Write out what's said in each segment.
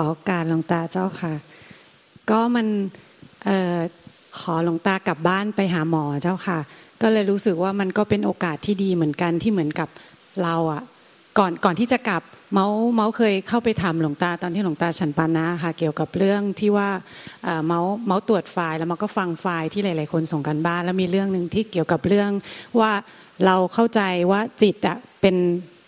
ขอการหลวงตาเจ้าค่ะ ก็มันออขอหลวงตากลับบ้านไปหาหมอเจ้าค่ะ ก็เลยรู้สึกว่ามันก็เป็นโอกาสที่ดีเหมือนกันที่เหมือนกับเราอะ ก่อนก่อนที่จะกลับเมาเมาเคยเข้าไปถามหลวงตาตอนที่หลวงตาฉันปานะค่ะ เกี่ยวกับเรื่องที่ว่าเมาเมาตรวจไฟล์แล้วมันก็ฟังไฟล์ที่หลาย ๆ คนส่งกันบ้าน แล้วมีเรื่องหนึ่งที่เกี่ยวกับเรื่องว่าเราเข้าใจว่าจิตอะเป็น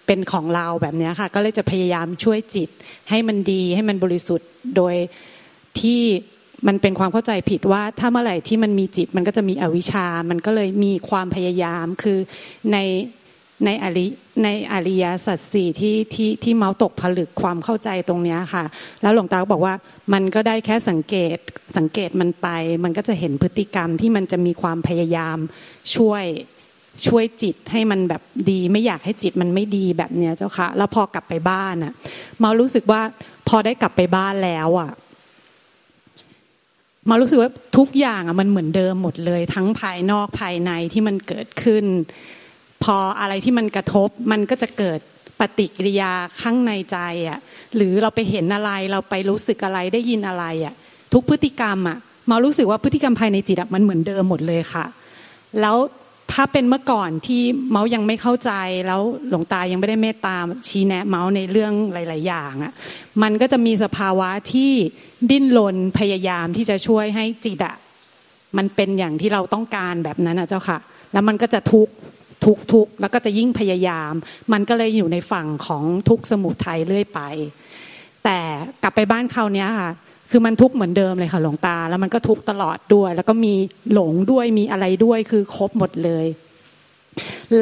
เป็นของเราแบบนี้ค่ะ ก็เลยจะพยายามช่วยจิต ให้มันดีให้มันบริสุทธิ์โดยที่มันเป็นความเข้าใจผิดว่าถ้าเมื่อไหร่ที่มันมีจิตมันก็จะมีอวิชชา มันก็เลยมีความพยายามคือในในอริในอริยสัจสี่ที่ที่ที่เมาตกผลึกความเข้าใจตรงนี้ค่ะ แล้วหลวงตาก็บอกว่ามันก็ได้แค่สังเกตสังเกตมันไป มันก็จะเห็นพฤติกรรมที่มันจะมีความพยายามช่วย ช่วยจิตให้มันแบบดี ไม่อยากให้จิตมันไม่ดีแบบเนี้ยเจ้าค่ะ แล้วพอกลับไปบ้านอะ มารู้สึกว่าพอได้กลับไปบ้านแล้วอะ มารู้สึกว่าทุกอย่างอะมันเหมือนเดิมหมดเลย ทั้งภายนอกภายในที่มันเกิดขึ้น พออะไรที่มันกระทบมันก็จะเกิดปฏิกิริยาข้างในใจอะ หรือเราไปเห็นอะไรเราไปรู้สึกอะไรได้ยินอะไรอะ ทุกพฤติกรรมอะ มารู้สึกว่าพฤติกรรมภายในจิตอะมันเหมือนเดิมหมดเลยค่ะ แล้ว ถ้าเป็นเมื่อก่อนที่เมาส์ยังไม่เข้าใจแล้วหลวงตายังไม่ได้เมตตาชี้แนะเมาส์ในเรื่องหลาย ๆ อย่างอะมันก็จะมีสภาวะที่ดิ้นรนพยายามที่จะช่วยให้จิตอะมันเป็นอย่างที่เราต้องการแบบนั้นนะเจ้าค่ะ แล้วมันก็จะทุกทุกทุกแล้วก็จะยิ่งพยายาม มันก็เลยอยู่ในฝั่งของทุกสมุทัยเรื่อยไป แต่กลับไปบ้านเขาเนี้ยค่ะ คือมันทุกเหมือนเดิมเลยค่ะหลวงตา แล้วมันก็ทุกตลอดด้วย แล้วก็มีหลงด้วยมีอะไรด้วยคือครบหมดเลย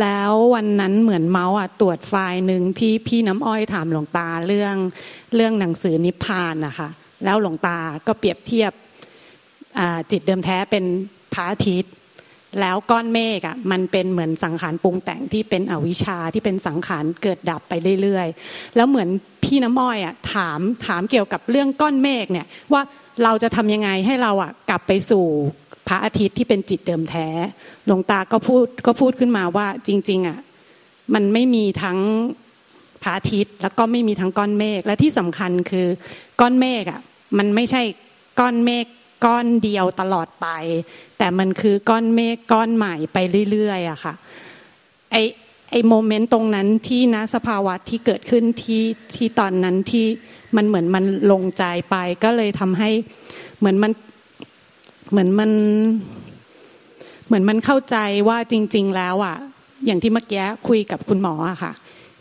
แล้ววันนั้นเหมือนเมาส์อะตรวจไฟล์หนึ่งที่พี่น้ำอ้อยถามหลวงตาเรื่องเรื่องหนังสือนิพพานนะคะแล้วหลวงตาก็เปรียบเทียบจิตเดิมแท้เป็นพระอาทิตย์ แล้วก้อนเมฆอะมันเป็นเหมือนสังขารปรุงแต่งที่เป็นอวิชชาที่เป็นสังขารเกิดดับไปเรื่อยๆ แล้วเหมือนพี่น้ำอ้อยอะถามถามเกี่ยวกับเรื่องก้อนเมฆเนี่ยว่าเราจะทำยังไงให้เราอะกลับไปสู่พระอาทิตย์ที่เป็นจิตเดิมแท้หลวงตาก็พูดก็พูดขึ้นมาว่าจริง ๆอะมันไม่มีทั้งพระอาทิตย์แล้วก็ไม่มีทั้งก้อนเมฆและที่สำคัญคือก้อนเมฆอะมันไม่ใช่ก้อนเมฆ ก้อนเดียวตลอดไป แต่มันคือก้อนเมฆก้อนใหม่ไปเรื่อยๆอะค่ะไอไอโมเมนต์ตรงนั้นที่นะสภาวะที่เกิดขึ้นที่ที่ตอนนั้นที่มันเหมือนมันลงใจไป ก็เลยทำให้เหมือนมันเหมือนมัน เหมือนมันเข้าใจว่าจริง ๆ แล้วอะอย่างที่เมื่อกี้คุยกับคุณหมออะค่ะ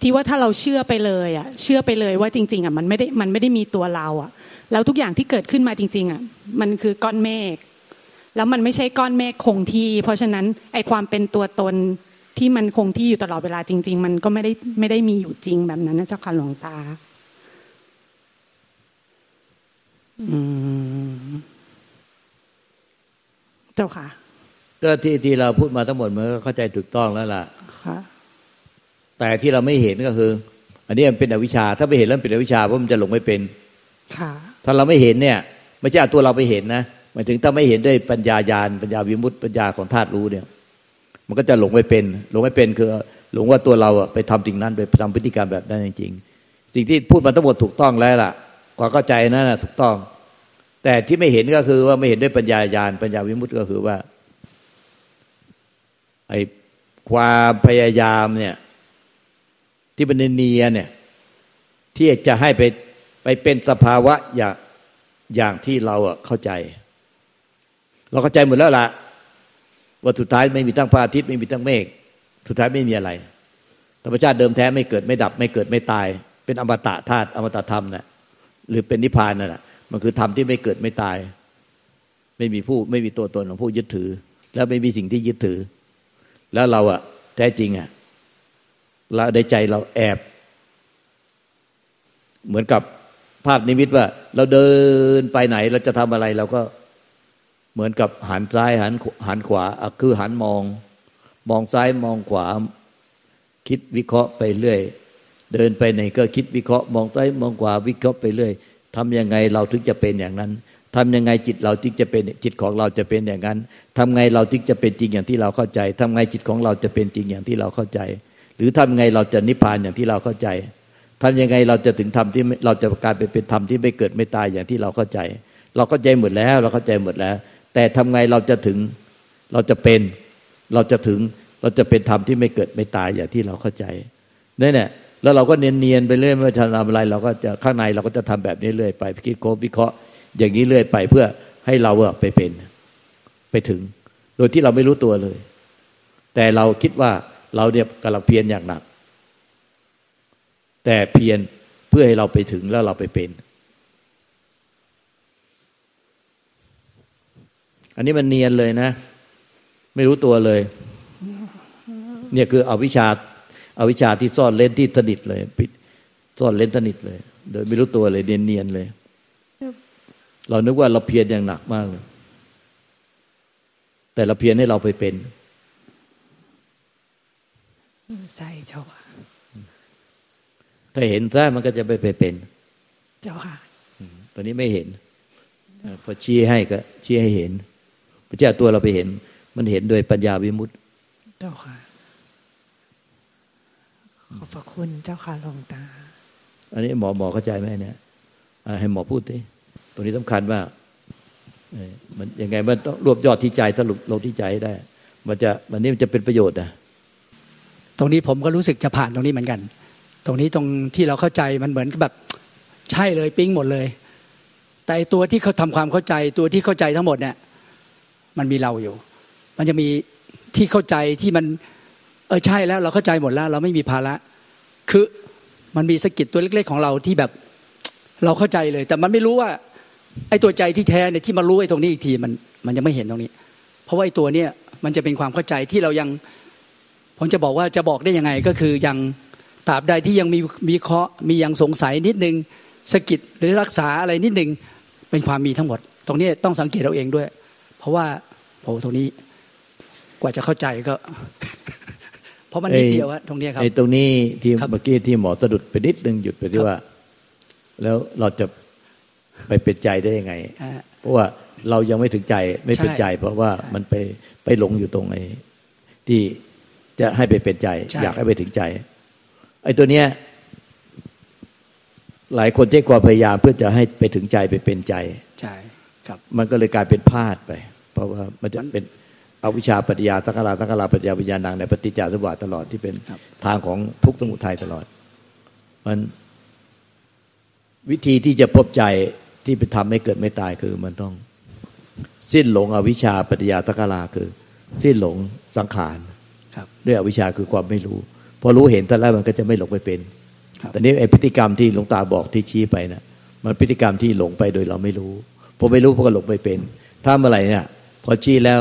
ที่ว่าถ้าเราเชื่อไปเลยอะเชื่อไปเลยว่าจริง ๆอะมันไม่ได้มันไม่ได้มีตัวเราอะ แล้วทุกอย่างที่เกิดขึ้นมาจริงๆอะมันคือก้อนเมฆแล้วมันไม่ใช่ก้อนเมฆคงที่ เพราะฉะนั้นไอความเป็นตัวตนที่มันคงที่อยู่ตลอดเวลาจริง ๆ มันก็ไม่ได้ไม่ได้มีอยู่จริงแบบนั้นนะเจ้าค่ะหลวงตาเจ้าค่ะก็ที่ที่เราพูดมาทั้งหมดมันก็เข้าใจถูกต้องแล้วล่ะค่ะแต่ที่เราไม่เห็นก็คือ อันนี้มันเป็นอวิชชา ถ้าไม่เห็นแล้วเป็นอวิชชาเพราะมันจะหลงไม่เป็น ค่ะ ถ้าเราไม่เห็นเนี่ย ไม่ใช่เอาตัวเราไปเห็นนะหมายถึงถ้าไม่เห็นด้วยปัญญายาณปัญญาวิมุตติปัญญาของธาตุรู้เนี่ย มันก็จะหลงไม่เป็น หลงไม่เป็นคือ หลงว่าตัวเราไปทำสิ่งนั้นไปทำพฤติกรรมแบบนั้นจริงๆสิ่งที่พูดมาทั้งหมดถูกต้องแล้วล่ะความเข้าใจนั่นนะถูกต้อง แต่ที่ไม่เห็นก็คือว่าไม่เห็นด้วยปัญญายาณปัญญาวิมุตติก็คือว่าไอ้ความพยายามเนี่ย ที่เป็นเนียเนี่ย ที่จะให้ไป เป็นสภาวะอย่างอย่างที่เราเข้าใจ เราเข้าใจหมดแล้วล่ะว่าสุดท้ายไม่มีตั้งพระอาทิตย์ไม่มีตั้งเมฆสุดท้ายไม่มีอะไร ธรรมชาติเดิมแท้ไม่เกิดไม่ดับ ไม่เกิดไม่ตาย เป็นอมตะธาตุอมตะธรรมนะ่ะหรือเป็นนิพพานนั่นแหะมันคือธรรมที่ไม่เกิดไม่ตาย ไม่มีผู้ไม่มีตัวตนของผู้ยึดถือ แล้วไม่มีสิ่งที่ยึดถือ แล้วเราอะแท้จริงอะเราในใจเราแอบ เหมือนกับ ภาพนิมิตว่า เราเดินไปไหนเราจะทำอะไรเราก็เหมือนกับหันซ้ายหันหันขวาคือหันมอง มองซ้ายมองขวา คิดวิเคราะห์ไปเรื่อย เดินไปไหนก็คิดวิเคราะห์มองซ้ายมองขวาวิเคราะห์ไปเรื่อยทำยังไงเราถึงจะเป็นอย่างนั้นทำยังไงจิตเราจึงจะเป็นจิตของเราจะเป็นอย่างนั้นทำไงเราจึงจะเป็นจริงอย่างที่เราเข้าใจทำไงจิตของเราจะเป็นจริงอย่างที่เราเข้าใจ หรือทำไงเราจะนิพพานอย่างที่เราเข้าใจ ทำยังไงเราจะถึงธรรมที่เราจะกลายไปเป็นธรรมที่ไม่เกิดไม่ตายอย่างที่เราเข้าใจ เราเข้าใจหมดแล้ว เราเข้าใจหมดแล้ว แต่ทำไงเราจะถึงเราจะเป็นเราจะถึงเราจะเป็นธรรมที่ไม่เกิดไม่ตายอย่างที่เราเข้าใจนี่เนี่ยแล้วเราก็เนียนๆไปเรื่อยไม่ว่าจะทำอะไรเราก็จะข้างในเราก็จะทำแบบนี้เรื่อยไปคิดโค้วิเคราะห์อย่างนี้เรื่อยไปเพื่อให้เราไปเป็นไปถึง โดยที่เราไม่รู้ตัวเลย แต่เราคิดว่าเราเนี่ยกำลังเพียรอย่างหนัก แต่เพียรเพื่อให้เราไปถึงแล้วเราไปเป็น อันนี้มันเนียนเลยนะ ไม่รู้ตัวเลย เนี่ยคืออวิชชาอาวิชชาที่ซ่อนเล่นที่สนิทเลยปิดซ่อนเล่นสนิทเลย โดยไม่รู้ตัวเลยเนียนๆเลย เรานึกว่าเราเพียรอย่างหนักมากเลย แต่เราเพียรให้เราไปเป็นใช่เจ้าค่ะ ถ้าเห็นซะมันก็จะไปไปเป็น เจ้าค่ะตอนนี้ไม่เห็นพอชี้ให้ก็ชี้ให้เห็น พระเจ้าตัวเราไปเห็น มันเห็นโดยปัญญาวิมุตติเจ้าค่ะ ขอบพระคุณเจ้าค่ะหลวงตา อันนี้หมอหมอเข้าใจไหมเนี่ยให้หมอพูดดิตรงนี้สำคัญว่ามันยังไงมันต้องรวบยอดที่ใจสรุปลงที่ใจได้ มันจะมันนี้มันจะเป็นประโยชน์นะตรงนี้ผมก็รู้สึกจะผ่านตรงนี้เหมือนกัน ตรงนี้ตรงที่เราเข้าใจมันเหมือนกับแบบใช่เลยปิ้งหมดเลย แต่ตัวที่เขาทำความเข้าใจตัวที่เข้าใจทั้งหมดเนี่ยมันมีเราอยู่ มันจะมีที่เข้าใจที่มัน เออใช่แล้วเราเข้าใจหมดแล้ว เราไม่มีภาระคือมันมีสกิดตัวเล็ก ๆ ของเราที่แบบเราเข้าใจเลย แต่มันไม่รู้ว่า ไอ้ตัวใจที่แท้เนี่ยที่มารู้ไอ้ตรงนี้อีกทีมันมันยังไม่เห็นตรงนี้ เพราะว่าไอ้ตัวเนี้ยมันจะเป็นความเข้าใจที่เรายังผมจะบอกว่าจะบอกได้ยังไงก็คือยัง ตราบใดที่ยังมีมีเคาะมียังสงสัยนิดนึงสกิดหรือรักษาอะไรนิดนึงเป็นความมีทั้งหมด ตรงนี้ต้องสังเกตเราเองด้วย เพราะว่าโอ้ตรงนี้กว่าจะเข้าใจก็ เพราะมันนิดเดียวอะตรงนี้ครับไอ้ตรงนี้ที่เมื่อกี้ที่หมอสะดุดไปนิดนึงหยุดไปที่ว่า แล้วเราจะไปเป็นใจได้ยังไง เพราะว่าเรายังไม่ถึงใจไม่เป็นใจ เพราะว่ามันไปไปหลงอยู่ตรงไอ้ที่จะให้ไปเป็นใจ อยากให้ไปถึงใจ ไอ้ตัวเนี้ยหลายคนใช้ความพยายามเพื่อจะให้ไปถึงใจไปเป็นใจใช่ครับ มันก็เลยกลายเป็นพลาดไป เพราะว่ามันจะเป็นอวิชชาปัญญาสังขาราสังขาราปัญญาปัญญานังในปฏิจจสมบัติตลอดที่เป็นทางของทุกสมุทัยตลอด มันวิธีที่จะพบใจที่ไปทำให้เกิดไม่ตายคือมันต้อง สิ้นหลงอวิชชาปัญญาสังขาราคือ สิ้นหลงสังขารด้วยอวิชชาคือความไม่รู้ พอรู้เห็นแต่แล้วมันก็จะไม่หลงไปเป็นแต่นี้ไอ้พฤติกรรมที่หลวงตาบอกที่ชี้ไปนะมันพฤติกรรมที่หลงไปโดยเราไม่รู้พอไม่รู้พอก็หลงไปเป็น ถ้าเมื่อไหร่เนี่ยพอชี้แล้ว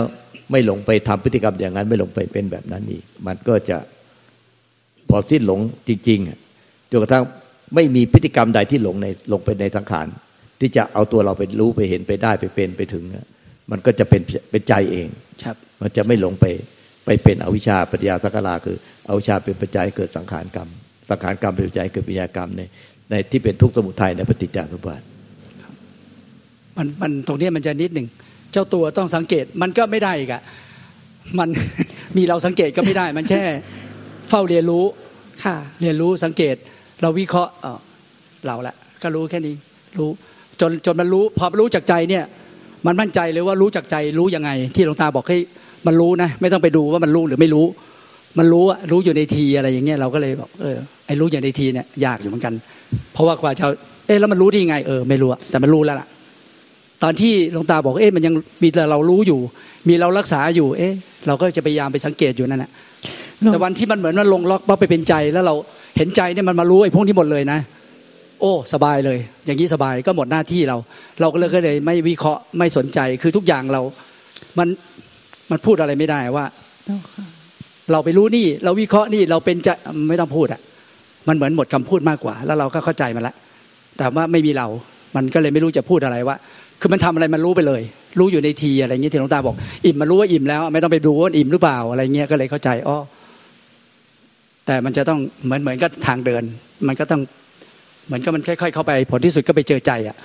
ไม่หลงไปทำพฤติกรรมอย่างนั้น ไม่หลงไปเป็นแบบนั้นอีก มันก็จะพอสิ้นหลงจริงๆจนกระทั่งไม่มีพฤติกรรมใดที่หลงในลงไปในสังขารที่จะเอาตัวเราไปรู้ไปเห็นไปได้ไปเป็นไปถึง มันก็จะเป็นเป็นใจเองครับมันจะไม่หลงไป ไปเป็นอวิชชาปัญญาสังขาราคืออวิชชาเป็นปัจจัยเกิดสังขารกรรม สังขารกรรมเป็นปัจจัยเกิดปัญญากรรมในในที่เป็นทุกสมุทัยในปฏิจจสมุปบาทมันมันตรงนี้มันจะนิดหนึ่งเจ้าตัวต้องสังเกตมันก็ไม่ได้อีกอะมันมีเราสังเกตก็ไม่ได้ มันแค่เฝ้าเรียนรู้ค่ะ เรียนรู้สังเกต เราวิเคราะห์เราละก็รู้แค่นี้รู้จนจนมันรู้พอรู้จากใจเนี่ย มันมั่นใจเลยว่ารู้จากใจรู้ยังไง ที่หลวงตาบอกให้ มันรู้นะไม่ต้องไปดูว่ามันรู้หรือไม่รู้ มันรู้อะรู้อยู่ในทีอะไรอย่างเงี้ยเราก็เลยบอกเออไอ้รู้อย่างในทีเนี่ยยากอยู่เหมือนกัน เพราะว่ากว่าจะเออแล้วมันรู้ที่ไงเออไม่รู้แต่มันรู้แล้วล่ะ ตอนที่หลวงตาบอกเอ๊ะมันยังมีแต่เรารู้อยู่ มีเรารักษาอยู่ เอ๊ะ เราก็จะพยายามไปสังเกตอยู่นั่นแหละแต่วันที่มันเหมือนว่าลงล็อกปั๊บไปเป็นใจแล้วเราเห็นใจเนี่ยมันมารู้ไอ้พวกนี้หมดเลยนะ โอ้สบายเลย อย่างนี้สบายก็หมดหน้าที่เรา เราก็เลยก็เลยไม่วิเคราะห์ไม่สนใจคือทุกอย่างเรา มัน มันพูดอะไรไม่ได้ว่า เราไปรู้นี่ เราวิเคราะห์นี่เราเป็นจะไม่ต้องพูดอะ มันเหมือนหมดคำพูดมากกว่า แล้วเราก็เข้าใจมันละ แต่ว่าไม่มีเรา มันก็เลยไม่รู้จะพูดอะไรว่า คือมันทำอะไรมันรู้ไปเลย รู้อยู่ในทีอะไรเงี้ยที่หลวงตาบอก อิ่มมันรู้ว่าอิ่มแล้ว ไม่ต้องไปดูว่าอิ่มหรือเปล่าอะไรเงี้ยก็เลยเข้าใจอ๋อแต่มันจะต้องเหมือนเหมือนก็ทางเดิน มันก็ต้องเหมือนก็มันค่อยๆเข้าไปผลที่สุดก็ไปเจอใจอะ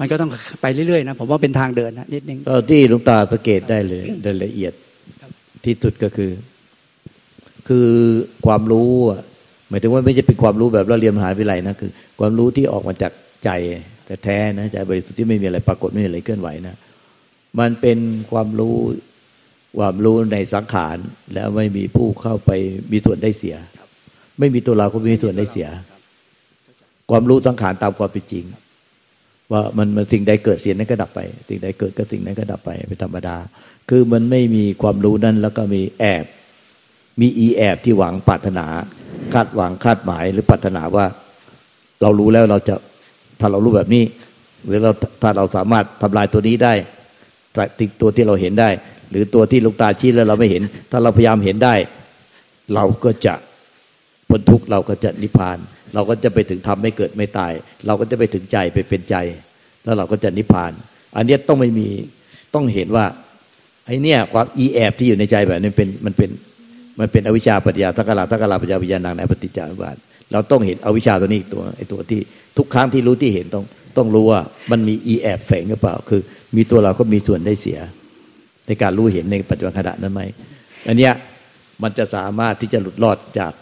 มันก็ต้องไปเรื่อยๆนะผมว่าเป็นทางเดินนะนิดนึงตอนที่หลวงตาสังเกตได้เลยโดยละเอียดที่สุดก็คือ คือความรู้หมายถึงว่าไม่ใช่เป็นความรู้แบบเราเรียนมหาวิทยาลัยนะคือ ความรู้ที่ออกมาจากใจแต่แท้นะใจบริสุทธิ์ที่ไม่มีอะไรปรากฏไม่มีอะไรเคลื่อนไหวนะมันเป็นความรู้ความรู้ในสังขารแล้วไม่มีผู้เข้าไปมีส่วนได้เสีย ไม่มีตัวเราก็ไม่มีส่วนได้เสีย ความรู้สังขารตามความเป็นจริง ว่ามันมันสิ่งใดเกิดเสียนั้นก็ดับไป สิ่งใดเกิดก็สิ่งนั้นก็ดับไปเป็นธรรมดา คือมันไม่มีความรู้นั้นแล้วก็มีแอบ มีอีแอบที่หวังปรารถนา คาดหวังคาดหมายหรือปรารถนาว่า เรารู้แล้วเราจะถ้าเรารู้แบบนี้ หรือเราถ้าเราสามารถทำลายตัวนี้ได้ติดตัวที่เราเห็นได้ หรือตัวที่ลูกตาชี้แล้วเราไม่เห็น ถ้าเราพยายามเห็นได้ เราก็จะพ้นทุกข์เราก็จะนิพพาน เราก็จะไปถึงธรรมไม่เกิดไม่ตาย เราก็จะไปถึงใจไปเป็นใจ แล้วเราก็จะนิพพาน อันนี้ต้องไม่มีต้องเห็นว่าไอ้นี่ความอีแอบที่อยู่ในใจแบบนี้เป็นมันเป็นมันเป็นอวิชชาปัญญาทักลาทักลาปัญญาวิญญาณในปฏิจจารบาทเราต้องเห็นอวิชชาตัวนี้ตัวไอ้ตัวที่ทุกครั้งที่รู้ที่เห็นต้องต้องรู้ว่ามันมีอีแอบแฝงหรือเปล่า คือ มีตัวเราก็มีส่วนได้เสีย ในการรู้เห็นในปัจจุบันขณะนั้นไหมอันเนี้ยมันจะสามารถที่จะหลุดรอดจาก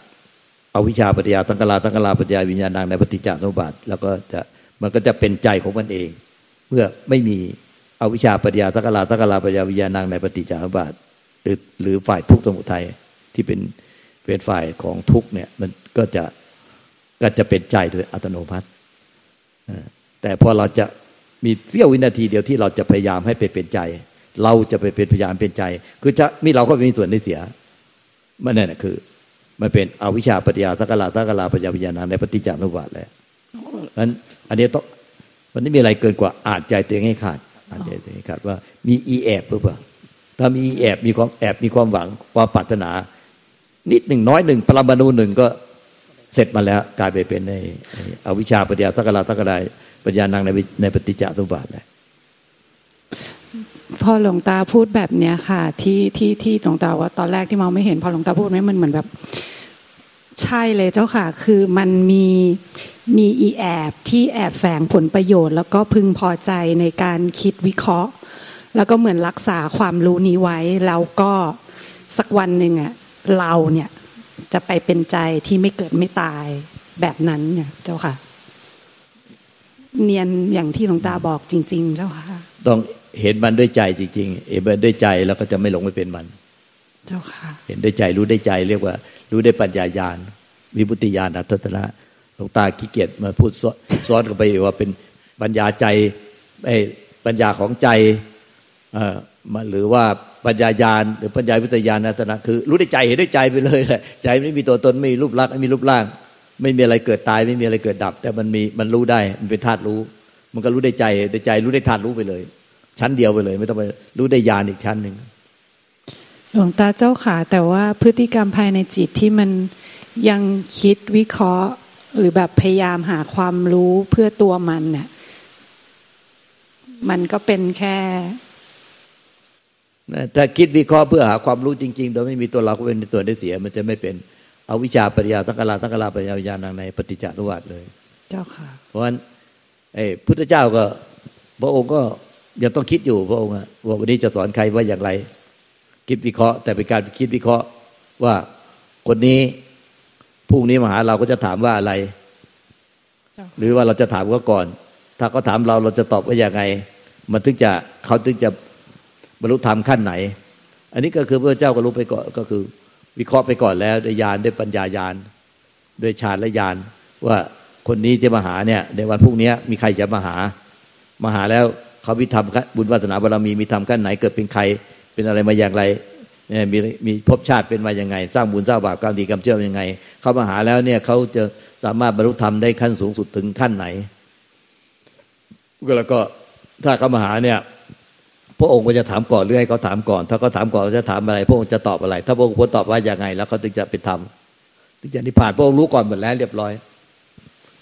อวิชาปัญญาตังกลาตังกลาปัญญาวิญญาณในปฏิจจสมุปบาทแล้วก็จะมันก็จะเป็นใจของมันเอง เมื่อไม่มีอวิชาปัญญาตังกลาตังกลาปัญญาวิญญาณในปฏิจจสมุปบาทหรือหรือฝ่ายทุกข์สมุทัยที่เป็นเป็นฝ่ายของทุกข์เนี่ยมันก็จะก็จะเป็นใจโดยอัตโนมัติแต่พอเราจะมีเสี้ยววินาทีเดียวที่เราจะพยายามให้ไปเป็นใจ เราจะไปเป็นพยายามเป็นใจ คือจะมีเราก็มีส่วนได้เสียมันนั่นแหะคือ มันเป็นอวิชชาปัญญาตะกลาตะกลาปัญญาวิญญาณในปฏิจจสมุปบาทแล้วนั้นอันนี้ต้องมันไม่มีอะไรเกินกว่าอ่านใจตัวเองให้ขาดอ่านใจตัวเองให้ขาดว่ามีอีแอบหรือเปล่าถ้ามีอีแอบมีความแอบมีความหวังความปรารถนา นิดหนึ่งน้อยหนึ่งปรมาณูหนึ่งก็เสร็จมาแล้วกลายไปเป็นในอวิชชาปัญญาตะกลาตะกลาปัญญานังในในปฏิจจสมุปบาทเลย พอหลวงตาพูดแบบเนี้ยค่ะ ที่ที่ที่หลวงตาว่าตอนแรกที่มองไม่เห็นพอหลวงตาพูดไหมมันเหมือนแบบ ใช่เลยเจ้าค่ะ คือมันมีมีอีแอบที่แอบแฝงผลประโยชน์ แล้วก็พึงพอใจในการคิดวิเคราะห์ แล้วก็เหมือนรักษาความรู้นี้ไว้ แล้วก็สักวันหนึ่งอะเราเนี่ยจะไปเป็นใจที่ไม่เกิดไม่ตายแบบนั้นเนี่ยเจ้าค่ะ เนียนอย่างที่หลวงตาบอกจริง ๆ เจ้าค่ะต้อง เห็นมันด้วยใจจริงๆเห็นมันด้วยใจแล้วก็จะไม่หลงไปเป็นมัน เจ้าค่ะ เห็นด้วยใจรู้ได้ใจเรียกว่า รู้ได้ปัญญายาณวิบุติญาณอัตตนะหลวงตาขี้เกียจมาพูดซ้อนกันไปว่าเป็นปัญญาใจไอ้ปัญญาของใจเอ่อมาหรือว่าปัญญายาณหรือปัญญาวิทยาณอัตนะคือ รู้ได้ใจเห็นด้วยใจไปเลยแหละใจไม่มีตัวตนไม่มีรูปลักษณ์ไม่มีรูปร่าง ไม่มีอะไรเกิดตายไม่มีอะไรเกิดดับ แต่มันมีมันรู้ได้มันเป็นธาตุรู้ มันก็รู้ได้ใจได้ใจรู้ได้ธาตุรู้ไปเลย ชั้นเดียวไปเลย ไม่ต้องไปรู้ได้ยานอีกชั้นหนึ่งหลวงตาเจ้าขาแต่ว่าพฤติกรรมภายในจิตที่มันยังคิดวิเคราะห์ หรือแบบพยายามหาความรู้เพื่อตัวมันเนี่ยมันก็เป็นแค่ถ้าคิดวิเคราะห์เพื่อหาความรู้จริง ๆ โดยไม่มีตัวเราก็เป็นส่วนได้เสีย มันจะไม่เป็นเอาวิชาปริยาตั้งกลาตั้งกลาปริยาวิญญาณในปฏิจจสมุปบาทเลย เจ้าค่ะ เพราะฉะนั้นไอ้พุทธเจ้าก็ พระองค์ก็ ยังต้องคิดอยู่พระองค์ว่าวันนี้จะสอนใครว่าอย่างไร คิดวิเคราะห์ แต่เป็นการคิดวิเคราะห์ว่าคนนี้พรุ่งนี้มาหาเราก็จะถามว่าอะไร หรือว่าเราจะถามเขาก่อน ถ้าเขาถามเราเราจะตอบว่าอย่างไง มันถึงจะเขาถึงจะบรรลุธรรมขั้นไหน อันนี้ก็คือพระเจ้าก็รู้ไปก่อนก็คือ วิเคราะห์ไปก่อนแล้วด้วยญาณด้วยปัญญาญาณด้วยฌานและญาณว่าคนนี้จะมาหาเนี่ย ในวันพรุ่งนี้มีใครจะมาหามาหาแล้ว เขาวิธรรมบุญวาสนาบารมีมีธรรมขั้นไหนเกิดเป็นใครเป็นอะไรมาอย่างไรเนี่ยมีมีภพชาติเป็นมาอย่างไง สร้างบุญสร้างบาปกรรมดีกรรมเชื่อมยังไง เขามาหาแล้วเนี่ยเขาจะสามารถบรรลุธรรมได้ขั้นสูงสุดถึงขั้นไหนก็แล้วก็ถ้าเขามาหาเนี่ยพระองค์ก็จะถามก่อนหรือให้เขาถามก่อน ถ้าเขาถามก่อนจะถามอะไร พระองค์จะตอบอะไร ถ้าพระองค์ตอบว่าอย่างไง แล้วเขาถึงจะเป็นธรรมถึงจะนิพพานพระองค์รู้ก่อนหมดแล้วเรียบร้อย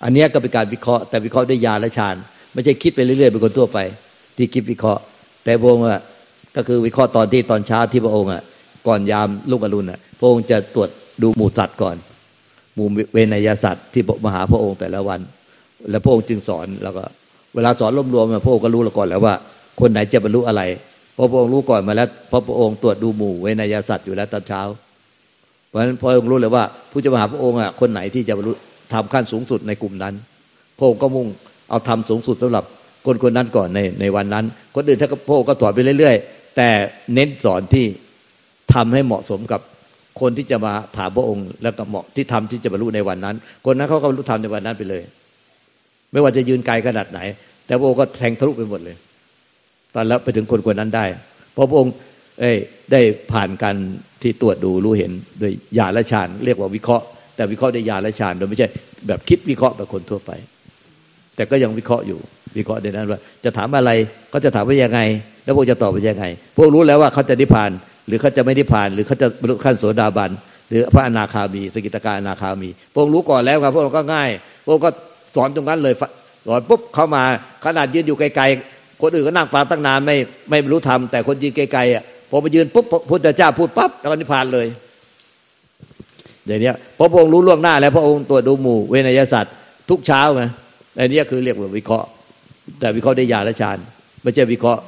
อันนี้ก็เป็นการวิเคราะห์แต่วิเคราะห์ด้วยญาณและฌานไม่ใช่คิดไปเรื่อยๆเป็นคนทั่วไป ที่คิดวิเคราะห์ แต่พระองค์อะก็คือวิเคราะห์ตอนที่ตอนเช้าที่พระองค์อะก่อนยามลุกอรุณอะพระองค์จะตรวจดูหมู่สัตว์ก่อน หมู่เวนยสัตว์ที่มหาพระองค์แต่ละวัน แล้วพระองค์จึงสอนแล้วก็ เวลาสอนรวมๆพระองค์ก็รู้แล้วก่อนแล้วว่า คนไหนจะบรรลุอะไรเพราะพระองค์รู้ก่อนมาแล้วเพราะพระองค์ตรวจดูหมู่เวนยสัตว์อยู่แล้วตอนเช้า เพราะฉะนั้นพระองค์รู้เลยว่า ผู้จะมาหาพระองค์อะคนไหนที่จะบรรลุทำขั้นสูงสุดในกลุ่มนั้น พระองค์ก็มุ่งเอาทำสูงสุดสำหรับ คนคนนั้นก่อนในในวันนั้น คนอื่นถ้าพระองค์ก็สอนไปเรื่อย ๆ แต่เน้นสอนที่ทำให้เหมาะสมกับคนที่จะมาถามพระองค์ แล้วก็เหมาะที่ทำที่จะบรรลุในวันนั้น คนนั้นเขาก็บรรลุธรรมในวันนั้นไปเลย ไม่ว่าจะยืนไกลขนาดไหน แต่พระองค์ก็แทงทะลุไปหมดเลย ตอนแล้วไปถึงคนคนนั้นได้ เพราะพระองค์เอ้ได้ผ่านการที่ตรวจดูรู้เห็นโดยญาณและฌานเรียกว่าวิเคราะห์ แต่วิเคราะห์ด้วยญาณและฌานโดยไม่ใช่แบบคิดวิเคราะห์แบบคนทั่วไป แต่ก็ยังวิเคราะห์อยู่วิเคราะห์ในนั้นว่า จะถามอะไรก็จะถามว่ายังไง แล้วพวกจะตอบว่ายังไง พวกรู้แล้วว่าเขาจะนิพพาน หรือเขาจะไม่นิพพาน หรือเขาจะบรรลุขั้นโสดาบันหรือพระอนาคามี สกิตาการอนาคามี พวกรู้ก่อนแล้วครับพวกเราก็ง่าย พวกก็สอนตรงนั้นเลยสอนปุ๊บเข้ามาขนาดยืนอยู่ไกลๆคนอื่นก็นั่งฟังตั้งนานไม่ไม่รู้ทำแต่คนยืนไกลๆอะพอไปยืนปุ๊บพุทธเจ้าพูดปั๊บแล้วก็นิพพานเลยเดี๋ยวนี้พระองค์รู้ล่วงหน้าแล้วพระองค์ตรวจดูหมู่เวนยศาสตร์ทุกเช้าไง อันนี้คือเรียกว่าวิเคราะห์ แต่วิเคราะห์ได้ยาและฌานไม่ใช่วิเคราะห์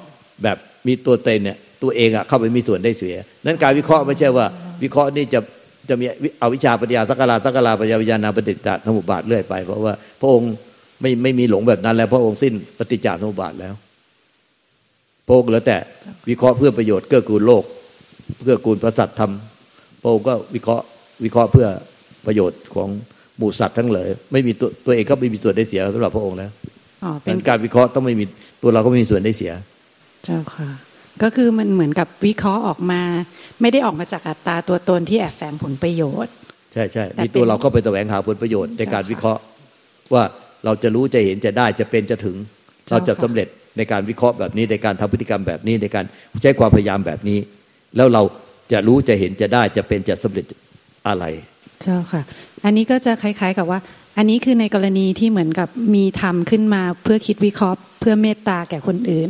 แบบมีตัวเตนเนี่ยตัวเองอะเข้าไปมีส่วนได้เสีย นั้นการวิเคราะห์ไม่ใช่ว่า วิเคราะห์นี่จะจะมีเอาวิชาปัญญาสักการะสักการะปัญญาวิญญาณปฏิจจสมุปบาทเรื่อยไป เพราะว่าพระองค์ไม่ไม่มีหลงแบบนั้นแล้ว พระองค์สิ้นปฏิจจสมุปบาทแล้วพระองค์เหลือแต่วิเคราะห์เพื่อประโยชน์เกื้อกูลโลก เพื่อกูลประสัตธรรมพระองค์ก็วิเคราะห์วิเคราะห์เพื่อประโยชน์ของ หมู่สัตว์ทั้งหลายไม่มีตัวตัวเองก็ไม่มีส่วนได้เสียสำหรับพระองค์แล้วเป็นการวิเคราะห์ต้องไม่มีตัวเราก็ไม่มีส่วนได้เสีย เจ้าค่ะ ก็คือมันเหมือนกับวิเคราะห์ออกมา ไม่ได้ออกมาจากอัตราตัวตนที่แอบแฝงผลประโยชน์ ใช่ใช่มีตัวเราก็ไปแสวงหาผลประโยชน์ในการวิเคราะห์ ว่าเราจะรู้จะเห็นจะได้จะเป็นจะถึง เราจะสำเร็จในการวิเคราะห์แบบนี้ในการทำพฤติกรรมแบบนี้ในการใช้ความพยายามแบบนี้ แล้วเราจะรู้จะเห็นจะได้จะเป็นจะสำเร็จอะไร เจ้าค่ะ อันนี้ก็จะคล้าย ๆ กับว่า อันนี้คือในกรณีที่เหมือนกับมีทำขึ้นมาเพื่อคิดวิเคราะห์ เพื่อเมตตาแก่คนอื่น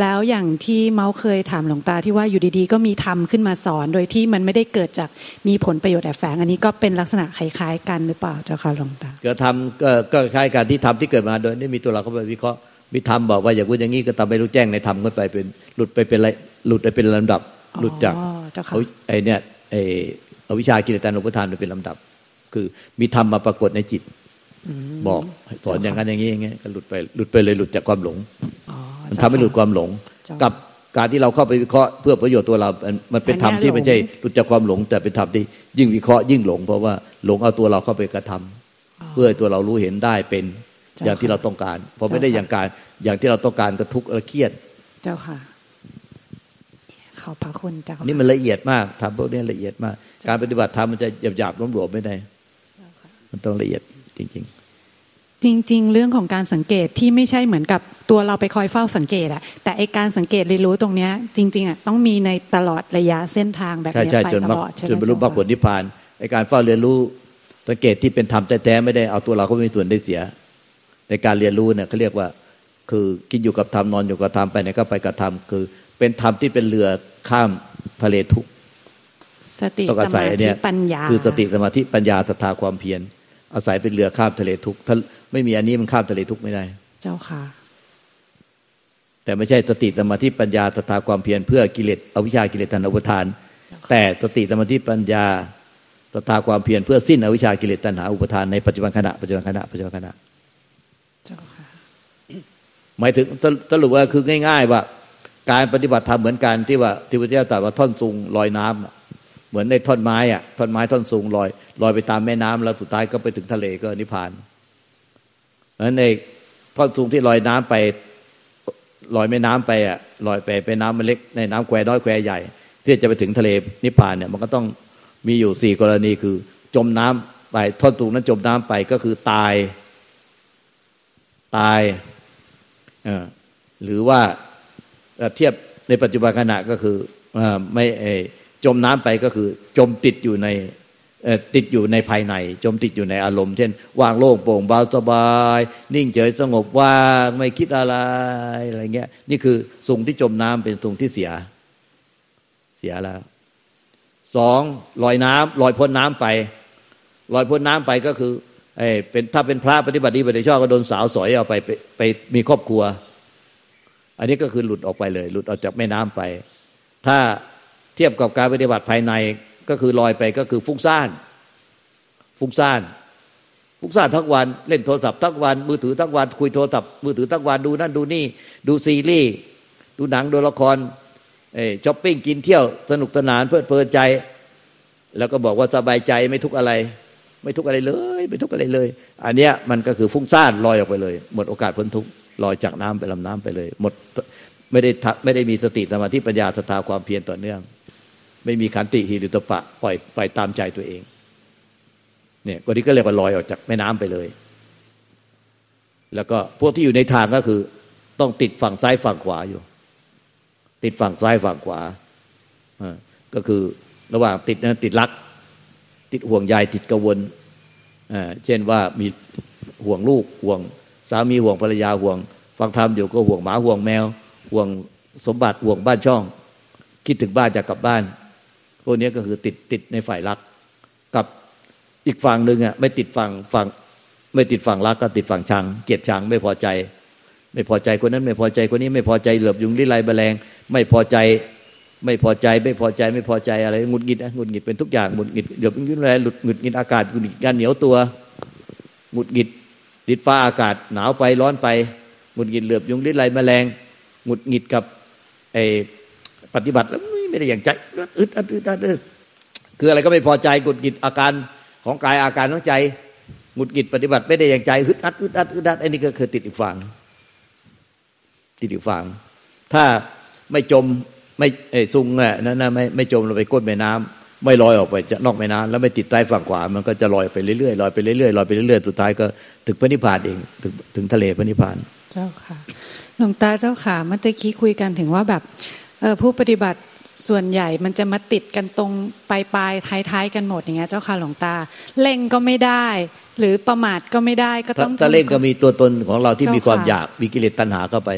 แล้วอย่างที่เมาเคยถามหลวงตาที่ว่าอยู่ดีๆ ก็มีทำขึ้นมาสอน โดยที่มันไม่ได้เกิดจากมีผลประโยชน์แอบแฝง อันนี้ก็เป็นลักษณะคล้ายๆ กันหรือเปล่าเจ้าค่ะหลวงตาก็ทำก็ก็คล้ายการที่ทำที่เกิดมาโดยไม่มีตัวเราเข้าไปวิเคราะห์มีธรรมบอกว่าอย่างกูอย่างนี้ก็ทำไม่รู้แจ้งในธรรมก็ไปเป็นหลุดไปเป็นอะไรหลุดไปเป็นลำดับหลุดจากเขาไอเนี่ยไอ อวิชากิเลสตันอุปทานเป็นลำดับ คือมีธรรมมาปรากฏในจิตบอกสอนอย่างนั้นอย่างนี้อย่างเงี้ยก็หลุดไปหลุดไปเลยหลุดจากความหลงมันทำให้หลุดความหลง กับการที่เราเข้าไปวิเคราะห์เพื่อประโยชน์ตัวเรา มันเป็นธรรมที่ไม่ใช่หลุดจากความหลง แต่เป็นธรรมที่ยิ่งวิเคราะห์ยิ่งหลง เพราะว่าหลงเอาตัวเราเข้าไปกระทำเพื่อตัวเรารู้เห็นได้เป็นอย่างที่เราต้องการพอไม่ได้อย่างการอย่างที่เราต้องการก็ทุกข์และเครียด เจ้าค่ะ ขอบพระคุณเจ้านี่มันละเอียดมากทำพวกนี้ละเอียดมาก การปฏิบัติธรรมมันจะหยาบหยาบล้มหลวมไม่ได้มันต้องละเอียดจริง ๆ จริง ๆ เรื่องของการสังเกตที่ไม่ใช่เหมือนกับตัวเราไปคอยเฝ้าสังเกตอะแต่ไอการสังเกตเรียนรู้ตรงเนี้ย จริง ๆอะต้องมีในตลอดระยะเส้นทางแบบนี้ไปตลอดใช่ไหมจนบรรลุมรรคผลนิพพานไอการเฝ้าเรียนรู้สังเกตที่เป็นธรรมแท้ๆไม่ได้เอาตัวเราเขาไม่มีส่วนได้เสีย ในการเรียนรู้เนี่ยเขาเรียกว่าคือกินอยู่กับธรรมนอนอยู่กับธรรมไปไหนก็ไปกับธรรมคือ เป็นธรรมที่เป็นเรือ ข้ามทะเลทุกสติต้องอาศัยเนี่ยปัญญา คือสติสมาธิปัญญาศรัทธาความเพียรอาศัยเป็นเรือข้ามทะเลทุกถ้าไม่มีอันนี้มันข้ามทะเลทุกไม่ได้ เจ้าค่ะ แต่ไม่ใช่สติสมาธิปัญญาศรัทธาความเพียรเพื่อกิเลสอวิชากิเลสตันอุปทาน แต่สติสมาธิปัญญาศรัทธาความเพียรเพื่อสิ้นอวิชากิเลสตัณหาอุปทานในปัจจุบันขณะปัจจุบันขณะปัจจุบันขณะหมายถึงสรุปว่าคือง่าย ๆ ว่า การปฏิบัติธรรมเหมือนกันที่ว่าที่พระเจ้าตรัสว่าท่อนสูงลอยน้ำเหมือนในท่อนไม้อะท่อนไม้ท่อนสูงลอยลอยไปตามแม่น้ำแล้วสุดท้ายก็ไปถึงทะเลก็นิพพานนั้นในท่อนสูงที่ลอยน้ำไปลอยแม่น้ำไปอะลอยไปไปน้ำมันเล็กในน้ำแควน้อยแควใหญ่ ที่จะไปถึงทะเลนิพพานเนี่ยมันก็ต้องมีอยู่สี่กรณีคือ จมน้ำไปท่อนสูงนั้นจมน้ำไปก็คือตายตายหรือว่า เทียบในปัจจุบันขณะก็คือไม่จมน้ำไปก็คือจมติดอยู่ในติดอยู่ในภายใน จมติดอยู่ในอารมณ์ เช่นวางโล่งโปร่งเบาสบาย นิ่งเฉยสงบว่างไม่คิดอะไรอะไรเงี้ย นี่คือสุงที่จมน้ำเป็นสุงที่เสีย เสียแล้วสองลอยน้ำลอยพ้นน้ำไปลอยพ้นน้ำไปก็คือไอ้เป็นถ้าเป็นพระปฏิบัติดีปฏิชอบก็โดนสาวสอยเอาไปไปไปมีครอบครัว อันนี้ก็คือหลุดออกไปเลย หลุดออกจากแม่น้ำไป ถ้าเทียบกับการปฏิบัติภายในก็คือลอยไปก็คือฟุ้งซ่าน ฟุ้งซ่าน ฟุ้งซ่านทั้งวันเล่นโทรศัพท์ทั้งวัน มือถือทั้งวัน คุยโทรศัพท์มือถือทั้งวันดูนั่นดูนี่ ดูซีรีส์ดูหนังดูละครเอช้อปปิ้งกินเที่ยวสนุกสนานเพลิดเพลินใจ แล้วก็บอกว่าสบายใจไม่ทุกอะไร ไม่ทุกอะไรเลย ไม่ทุกอะไรเลย อันเนี้ยมันก็คือฟุ้งซ่านลอยออกไปเลย หมดโอกาสพ้นทุก ลอยจากน้ำไปลำน้ำไปเลย หมดไม่ได้ไม่ได้มีสติสมาธิปัญญาสตาความเพียรต่อเนื่อง ไม่มีขันติหิริตปะปล่อยปล่อยตามใจตัวเอง เนี่ยคนนี้ก็เรียกว่าลอยออกจากแม่น้ำไปเลย แล้วก็พวกที่อยู่ในทางก็คือ ต้องติดฝั่งซ้ายฝั่งขวาอยู่ ติดฝั่งซ้ายฝั่งขวาก็คือระหว่างติดนะติดรัก ติดห่วงใยติดกังวนเช่นว่ามีห่วงลูกห่วง สามีห่วงภรรยาห่วง ฟังธรรมอยู่ก็ห่วงหมาห่วงแมว ห่วงสมบัติห่วงบ้านช่อง คิดถึงบ้านจะกลับบ้าน พวกนี้ก็คือติดติดในฝ่ายรัก กับอีกฝั่งหนึ่งอะไม่ติดฝั่งฝั่งไม่ติดฝั่งรักก็ติดฝั่งชัง เกลียดชังไม่พอใจ ไม่พอใจคนนั้น ไม่พอใจคนนี้ไม่พอใจเหลือบยุงลิไลแมลงไม่พอใจไม่พอใจไม่พอใจไม่พอใจอะไรงุดหงิดนะงุดหงิดเป็นทุกอย่างงุดหงิดเหลือบยุงลิไลหลุดหงุดหงิดอากาศงุดหงิดการเหนียวตัวงุดหงิด ดิดฟ้าอากาศหนาวไปร้อนไปงุดหงิดเหลือบยุงลิ้นไลแมลงหงุดหงิดกับไอปฏิบัติแล้วไม่ได้อย่างใจอึดอัดอึดอัดคืออะไรก็ไม่พอใจงุดหงิดอาการของกายอาการของใจหงุดหงิดปฏิบัติไม่ได้อย่างใจฮึดอัดฮึดอัดฮึดอัดไอ้นี่ก็คือติดอีกฝั่งติดอีกฝั่งถ้าไม่จมไม่ไอ้ซุงน่ะนั่นนะไม่ไม่จมลงไปก้นแม่น้ำ ไม่ลอยออกไปจะนอกแม่น้ำแล้วไม่ติดใต้ฝั่งขวา มันก็จะลอยไปเรื่อยๆลอยไปเรื่อยๆลอยไปเรื่อยๆสุดท้ายก็ถึงพระนิพพานเองถึงถึงทะเลพระนิพพาน เจ้าค่ะหลวงตาเจ้าค่ะเมื่อกี้คุยกันถึงว่าแบบเออผู้ปฏิบัติส่วนใหญ่มันจะมาติดกันตรงปลายปลายท้ายท้ายกันหมดอย่างเงี้ยเจ้าค่ะหลวงตาเล่งก็ไม่ได้ หรือประมาทก็ไม่ได้ก็ต้องถ้าเล่งก็มีตัวตนของเราที่มีความอยากมีกิเลสตัณหาเข้าไป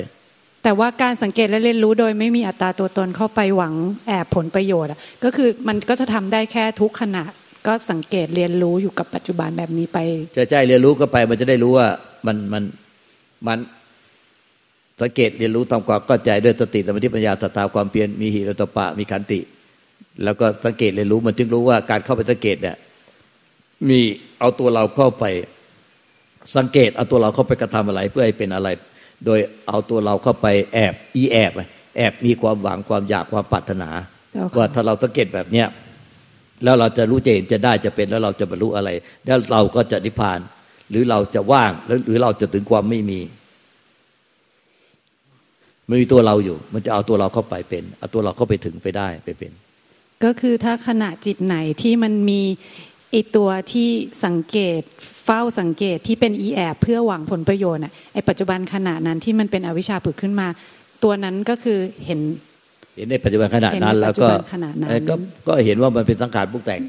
แต่ว่าการสังเกตและเรียนรู้โดยไม่มีอัตตาตัวตนเข้าไปหวังแอบผลประโยชน์ก็คือมันก็จะทำได้แค่ทุกขณะก็สังเกตเรียนรู้อยู่กับปัจจุบันแบบนี้ไปจะใช่เรียนรู้ก็ไป มันจะได้รู้ว่ามันมันมันสังเกตเรียนรู้ทำความเข้าใจด้วยสติสมาธิปัญญาตตาความเพียรมีหิริตปะมีขันติ แล้วก็สังเกตเรียนรู้มันจึงรู้ว่าการเข้าไปสังเกตเนี่ยมีเอาตัวเราเข้าไป สังเกตเอาตัวเราเข้าไปกระทำอะไรเพื่อให้เป็นอะไร โดยเอาตัวเราเข้าไปแอบอีแอบแอบมีความหวังความอยากความปรารถนาว่าถ้าเราสังเกตแบบเนี้ยแล้วเราจะรู้จะเห็นจะได้จะเป็นแล้วเราจะบรรลุอะไร แล้วเราก็จะนิพพาน หรือเราจะว่างหรือเราจะถึงความไม่มีมันมีตัวเราอยู่ มันจะเอาตัวเราเข้าไปเป็นเอาตัวเราเข้าไปถึงไปได้ไปเป็น ก็คือถ้าขณะจิตไหนที่มันมี ไอตัวที่สังเกตเฝ้าสังเกตที่เป็นอีแอบเพื่อหวังผลประโยชน์อะไอปัจจุบันขณะนั้นที่มันเป็นอวิชชาผุดขึ้นมา ตัวนั้นก็คือเห็น เห็นในปัจจุบันขณะนั้น แล้วก็ก็ก็เห็นว่ามันเป็นสังขารปรุงแต่ง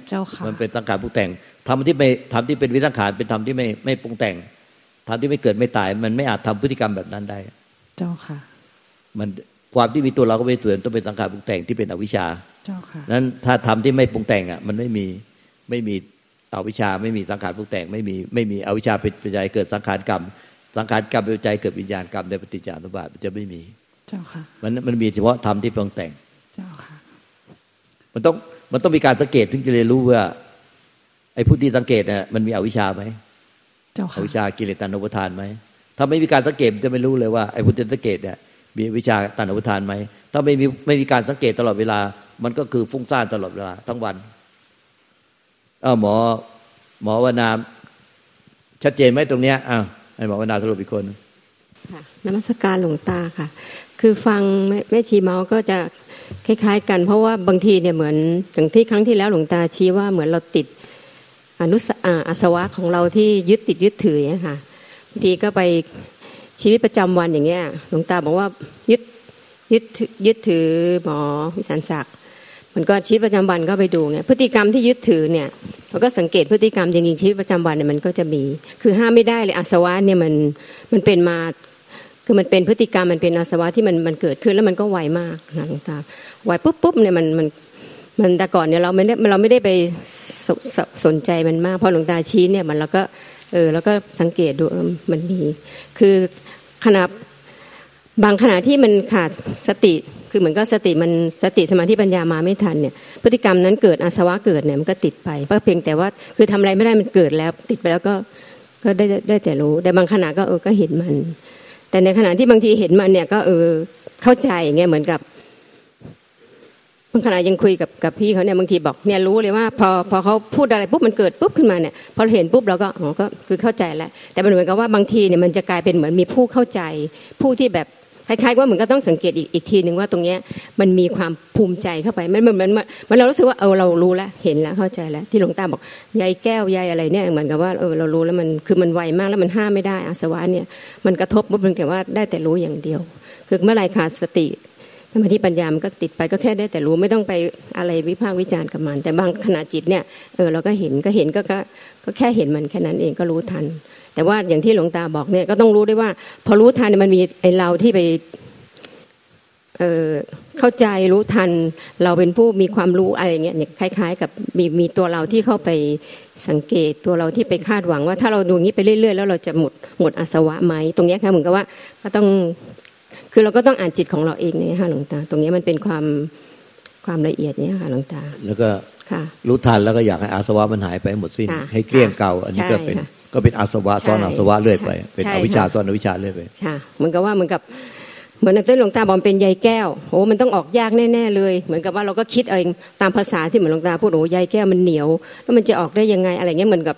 มันเป็นสังขารปรุงแต่งทำที่ไม่ทำที่เป็นวิสังขารเป็นธรรมที่ไม่ไม่ปรุงแต่งทำที่ไม่เกิดไม่ตาย มันไม่อาจทำพฤติกรรมแบบนั้นได้ เจ้าค่ะ มันความที่มีตัวเราก็เป็นส่วนต้องเป็นสังขารปรุงแต่งที่เป็นอวิชชา เจ้าค่ะนั้นถ้าทำที่ไม่ปรุงแต่งอะ มันไม่มีไม่มี อวิชชาไม่มีสังขารปรุงแต่งไม่มีไม่มีอวิชชาเป็นปัจจัยเกิดสังขารกรรม สังขารกรรมเป็นปัจจัยเกิดวิญญาณกรรมในปฏิจจานุบาทมันจะไม่มีเจ้าค่ะมันมันมีเฉพาะธรรมที่ปรุงแต่งเจ้าค่ะมันต้องมันต้องมีการสังเกตถึงจะเรียนรู้ว่า ไอ้ผู้ที่สังเกตเนี่ยมันมีอวิชชาไหมเจ้าค่ะอวิชชากิเลสตัณหอุปทานไหมถ้าไม่มีการสังเกตจะไม่รู้เลยว่าไอ้ผู้ที่สังเกตเนี่ยมีวิชาตันอุทานไหมถ้าไม่มีไม่มีการสังเกตตลอดเวลา มันก็คือฟุ้งซ่านตลอดเวลาทั้งวัน เออหมอ หมอวนาชัดเจนไหมตรงเนี้ยอ้าวให้หมอวนาสรุปอีกคนค่ะนมัสการหลวงตาค่ะ คือฟังแม่ชีเมาก็จะคล้าย ๆ กันเพราะว่าบางทีเนี่ยเหมือนอย่างที่ครั้งที่แล้วหลวงตาชี้ว่าเหมือนเราติดอนุสอาสวะของเราที่ยึดติดยึดถือเนี่ยค่ะบางทีก็ไปชีวิตประจำวันอย่างเงี้ยหลวงตาบอกว่ายึดยึดยึดถือหมอวิสันศักดิ์ มันก็ชีวิตประจำวันก็ไปดูเนี่ยพฤติกรรมที่ยึดถือเนี่ยเราก็สังเกตพฤติกรรมจริงๆชีวิตประจำวันเนี่ยมันก็จะมี คือห้ามไม่ได้เลยอาสวะเนี่ยมันมันเป็นมาคือมันเป็นพฤติกรรมมันเป็นอาสวะที่มันมันเกิดขึ้นแล้วมันก็ไวมากนะหลวงตาไวปุ๊บปุ๊บเนี่ยมันมันมันแต่ก่อนเนี่ยเราไม่ได้เราไม่ได้ไปสสสนใจมันมากพอหลวงตาชี้เนี่ยมันเราก็เออแล้วก็สังเกตดูมันมี คือขณะบางขณะที่มันขาดสติ คือเหมือนก็สติมันสติสมาธิปัญญามาไม่ทันเนี่ยพฤติกรรมนั้นเกิดอาสวะเกิดเนี่ยมันก็ติดไปเพราะเพียงแต่ว่าคือทำอะไรไม่ได้มันเกิดแล้ว ติดไปแล้วก็ก็ได้ได้แต่รู้ แต่บางขณะก็เออก็เห็นมัน แต่ในขณะที่บางทีเห็นมันเนี่ยก็เออเข้าใจอย่างเงี้ยเหมือนกับบางขณะยังคุยกับกับพี่เขาเนี่ยบางทีบอกเนี่ยรู้เลยว่า พอพอเขาพูดอะไรปุ๊บมันเกิดปุ๊บขึ้นมาเนี่ยพอเห็นปุ๊บเราก็อ๋อก็คือเข้าใจแล้วแต่มันเหมือนกับว่าบางทีเนี่ยมันจะกลายเป็นเหมือนมีผู้เข้าใจ ผู้ที่แบบ คล้ายๆว่าเหมือนก็ต้องสังเกตอีกอีกทีหนึ่งว่าตรงเนี้ยมันมีความภูมิใจเข้าไปมันเหมือนมันมันเรารู้สึกว่าเออเรารู้แล้วเห็นแล้วเข้าใจแล้วที่หลวงตาบอกยายแก้วยายอะไรเนี่ยเหมือนกับว่าเออเรารู้แล้วมันคือมันไวมากแล้วมันห้ามไม่ได้อาสวะเนี่ยมันกระทบปุ๊บมันแต่ว่าได้แต่รู้อย่างเดียว คือเมื่อไรขาดสติสมาธิปัญญามันก็ติดไปก็แค่ได้แต่รู้ไม่ต้องไปอะไรวิพากษ์วิจารณ์กับมัน แต่บางขณะจิตเนี่ยเออเราก็เห็นก็เห็นก็ก็แค่เห็นมันแค่นั้นเองก็รู้ทัน แต่ว่าอย่างที่หลวงตาบอกเนี่ยก็ต้องรู้ด้วยว่า พอรู้ทันเนี่ยมันมีไอเราที่ไปเออเข้าใจรู้ทัน เราเป็นผู้มีความรู้อะไรเงี้ยคล้าย ๆ กับมีมีตัวเราที่เข้าไปสังเกตตัวเราที่ไปคาดหวังว่า ถ้าเราดูงี้ไปเรื่อย ๆ แล้วเราจะหมดหมดอาสวะไหมตรงนี้ค่ะเหมือนกับว่าก็ต้องคือเราก็ต้องอ่านจิตของเราเองเนี่ยค่ะหลวงตา ตรงนี้มันเป็นความความละเอียดเนี่ยค่ะหลวงตา แล้วก็ค่ะรู้ทันแล้วก็อยากให้อาสวะมันหายไปหมดสิ้นค่ะให้เกลี้ยงเก่า อันนี้ก็เป็นใช่ค่ะ ก็เป็นอาสวะซ้อนใช่อาสวะเรื่อยไป เป็นใช่อวิชชาค่ะซ้อนอวิชชาเรื่อยไปค่ะเหมือนกับว่าเหมือนกับเหมือนที่หลวงตาบอกเป็นใยแก้วโอ้มันต้องออกยากแน่ๆเลย เหมือนกับว่าเราก็คิดเองตามภาษาที่เหมือนหลวงตาพูดโอ้ใยแก้วมันเหนียวแล้วมันจะออกได้ยังไงอะไรเงี้ยเหมือนกับ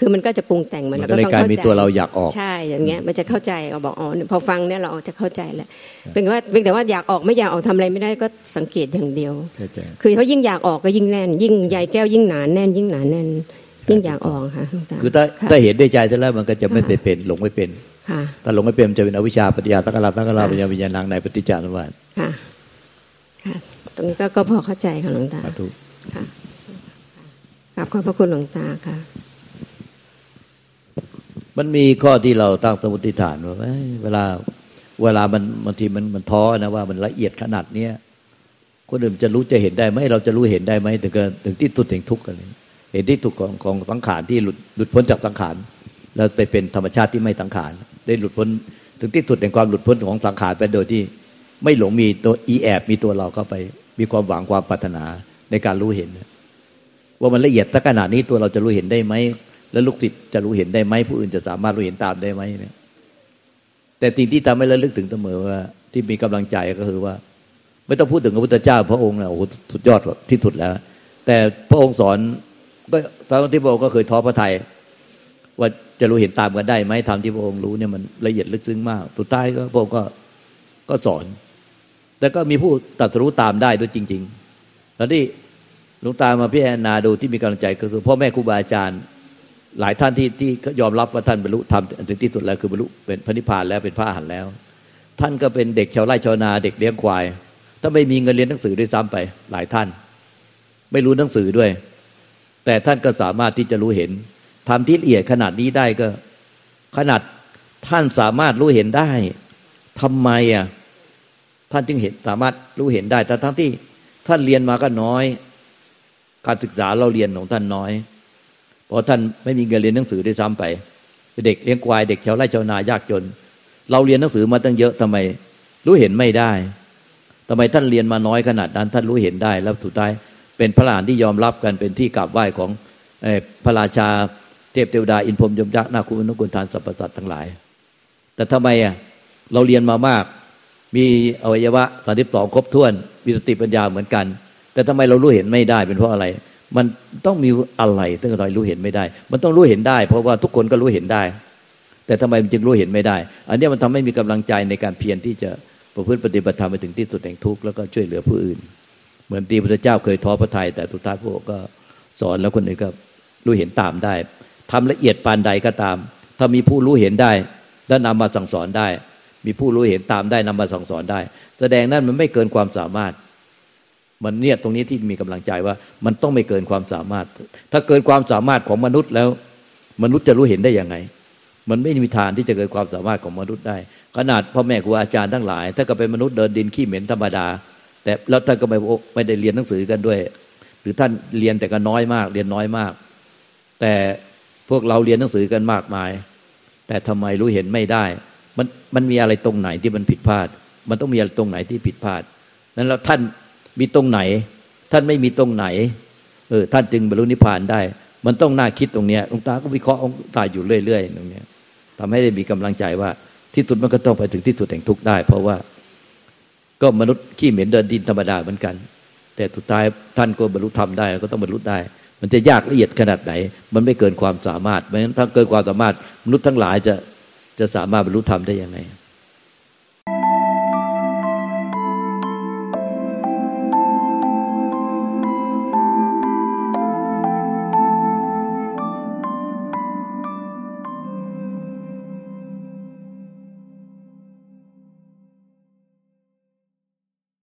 คือมันก็จะปรุงแต่งมัมันนก็เลยต้องกลายเข้ามีใจตัวเราอยากออกใช่อย่างเงี้ยมันจะเข้าใจเราบอกอ๋อพอฟังเนี่ยเราจะเข้าใจแหละเป็นว่าเป็นแต่ว่าอยากออกไม่อยากออกทำอะไรไม่ได้ก็สังเกตอย่างเดียวเข้าใจคือเขายิ่งอยากออกก็ยิ่งแน่น ยิ่งใยแก้วยิ่งหนาแน่นยิ่งหนาแน่น ยิ่งอยากออกค่ะหลวงตาคือถ้าค่ะถ้าเห็นด้วยใจซะแล้วมันก็จะไม่ไปเป็นหลงไม่เป็นค่ะถ้าหลงไม่เป็นมันจะเป็นอวิชชาปฏิยาตักราตักราปัญญาวิญญาณังในปฏิจจานุวาสค่ะค่ะตรงนี้ก็ก็พอเข้าใจค่ะหลวงตาสาธุค่ะกราบขอบพระคุณหลวงตาค่ะ มันมีข้อที่เราตั้งสมมติฐานว่าเอ้ยเวลาเวลามันบางทีมันมันท้อนะว่ามันละเอียดขนาดเนี้ยคนอื่นจะรู้จะเห็นได้ไหมเราจะรู้เห็นได้ไหมถึงกับถึงที่สุดแห่งทุกข์กันเลย เห็นที่ทุกข์ของของสังขารที่หลุดหลุดพ้นจากสังขารแล้วไปเป็นธรรมชาติที่ไม่สังขารได้หลุดพ้นถึงที่สุดแห่งความหลุดพ้นของสังขารไปโดยที่ไม่หลงมีตัวอีแอบมีตัวเราเข้าไป มีความหวังความปรารถนาในการรู้เห็น ว่ามันละเอียดถ้าขนาดนี้ตัวเราจะรู้เห็นได้ไหมแล้วลูกศิษย์จะรู้เห็นได้ไหมผู้อื่นจะสามารถรู้เห็นตามได้ไหมเนี่ยแต่สิ่งที่ทำให้ระลึกถึงเสมอว่าที่มีกำลังใจก็คือว่า ไม่ต้องพูดถึงพระพุทธเจ้า พระองค์นะโอ้โหสุดยอดที่สุดแล้ว แต่พระองค์สอน ก็ตอนที่พระองค์ก็เคยท้อพระไทยว่าจะรู้เห็นตามกันได้ไหมทำที่พระองค์รู้เนี่ยมันละเอียดลึกซึ้งมากสุดท้ายก็พระองค์ก็ก็สอน แต่ก็มีผู้ตรัสรู้ตามได้ด้วยจริง ๆ แล้วที่หลวงตามาพิจารณาดูที่มีกำลังใจก็คือพ่อแม่ครูบาอาจารย์หลายท่านที่ที่ยอมรับว่าท่านบรรลุธรรมถึงที่สุดแล้วคือบรรลุเป็นพระนิพพานแล้วเป็นพระอรหันต์แล้ว ท่านก็เป็นเด็กชาวไร่ชาวนาเด็กเลี้ยงควาย ถ้าไม่มีเงินเรียนหนังสือด้วยซ้ำไป หลายท่าน ไม่รู้หนังสือด้วย แต่ท่านก็สามารถที่จะรู้เห็นทำที่ละเอียดขนาดนี้ได้ก็ ขนาดท่านสามารถรู้เห็นได้ทำไมอะท่านจึงเห็นสามารถรู้เห็นได้แต่ทั้งที่ท่านเรียนมาก็น้อย การศึกษาเราเรียนของท่านน้อย เพราะท่านไม่มีเงินเรียนหนังสือได้ซ้ำไป เด็กเลี้ยงควายเด็กชาวไร่ชาวนายากจน เราเรียนหนังสือมาตั้งเยอะทำไม รู้เห็นไม่ได้ทำไมท่านเรียนมาน้อยขนาดนั้น ท่านรู้เห็นได้ แล้วสุดท้าย เป็นพระหลานที่ยอมรับกันเป็นที่กราบไหว้ของพระราชาเทพเทวดาอินพรมยมยักษ์นาคุณนุกุลทานสรรพสัตว์ทั้งหลาย แต่ทำไมอะเราเรียนมามาก มีอวัยวะสามสิบสองครบถ้วนมีสติปัญญาเหมือนกัน แต่ทำไมเรารู้เห็นไม่ได้เป็นเพราะอะไร มันต้องมีอะไรตั้งแต่รู้เห็นไม่ได้ มันต้องรู้เห็นได้ เพราะว่าทุกคนก็รู้เห็นได้ แต่ทำไมมันจึงรู้เห็นไม่ได้ อันนี้มันทำให้มีกำลังใจในการเพียรที่จะประพฤติปฏิบัติธรรมไปถึงที่สุดแห่งทุกข์แล้วก็ช่วยเหลือผู้อื่น เหมือนที่พระเจ้าเคยท้อพระทัยแต่สุดท้าพระองค์ก็สอนแล้วคนอื่นก็รู้เห็นตามได้ทำละเอียดปานใดก็ตาม ถ้ามีผู้รู้เห็นได้แล้วนำมาสั่งสอนได้ มีผู้รู้เห็นตามได้นำมาสั่งสอนได้ แสดงนั้นมันไม่เกินความสามารถ มันเนี่ยตรงนี้ที่มีกำลังใจว่า มันต้องไม่เกินความสามารถ ถ้าเกินความสามารถของมนุษย์แล้ว มนุษย์จะรู้เห็นได้ยังไง มันไม่มีทางที่จะเกิดความสามารถของมนุษย์ได้ ขนาดพ่อแม่ครูอาจารย์ทั้งหลาย ถ้าก็เป็นมนุษย์เดินดินขี้เหม็นธรรมดา แต่แล้วท่านก็ไม่ไม่ได้เรียนหนังสือกันด้วย หรือท่านเรียนแต่ก็น้อยมาก เรียนน้อยมาก แต่พวกเราเรียนหนังสือกันมากมาย แต่ทำไมรู้เห็นไม่ได้ มันมันมีอะไรตรงไหนที่มันผิดพลาด มันต้องมีอะไรตรงไหนที่ผิดพลาดนั้นแล้วท่านมีตรงไหน ท่านไม่มีตรงไหนเออท่านจึงบรรลุนิพพานได้ มันต้องน่าคิดตรงเนี้ยหลวงตาก็วิเคราะห์หลวงตาอยู่เรื่อยๆตรงเนี้ยทำให้ได้มีกำลังใจว่าที่สุดมันก็ต้องไปถึงที่สุดแห่งทุกข์ได้ เพราะว่า ก็มนุษย์ขี้เหม็นเดินดินธรรมดาเหมือนกัน แต่สุดท้ายท่านก็บรรลุธรรมได้ก็ต้องบรรลุได้ มันจะยากละเอียดขนาดไหน มันไม่เกินความสามารถเพราะฉะนั้นถ้าเกินความสามารถมนุษย์ทั้งหลายจะจะสามารถบรรลุธรรมได้ยังไง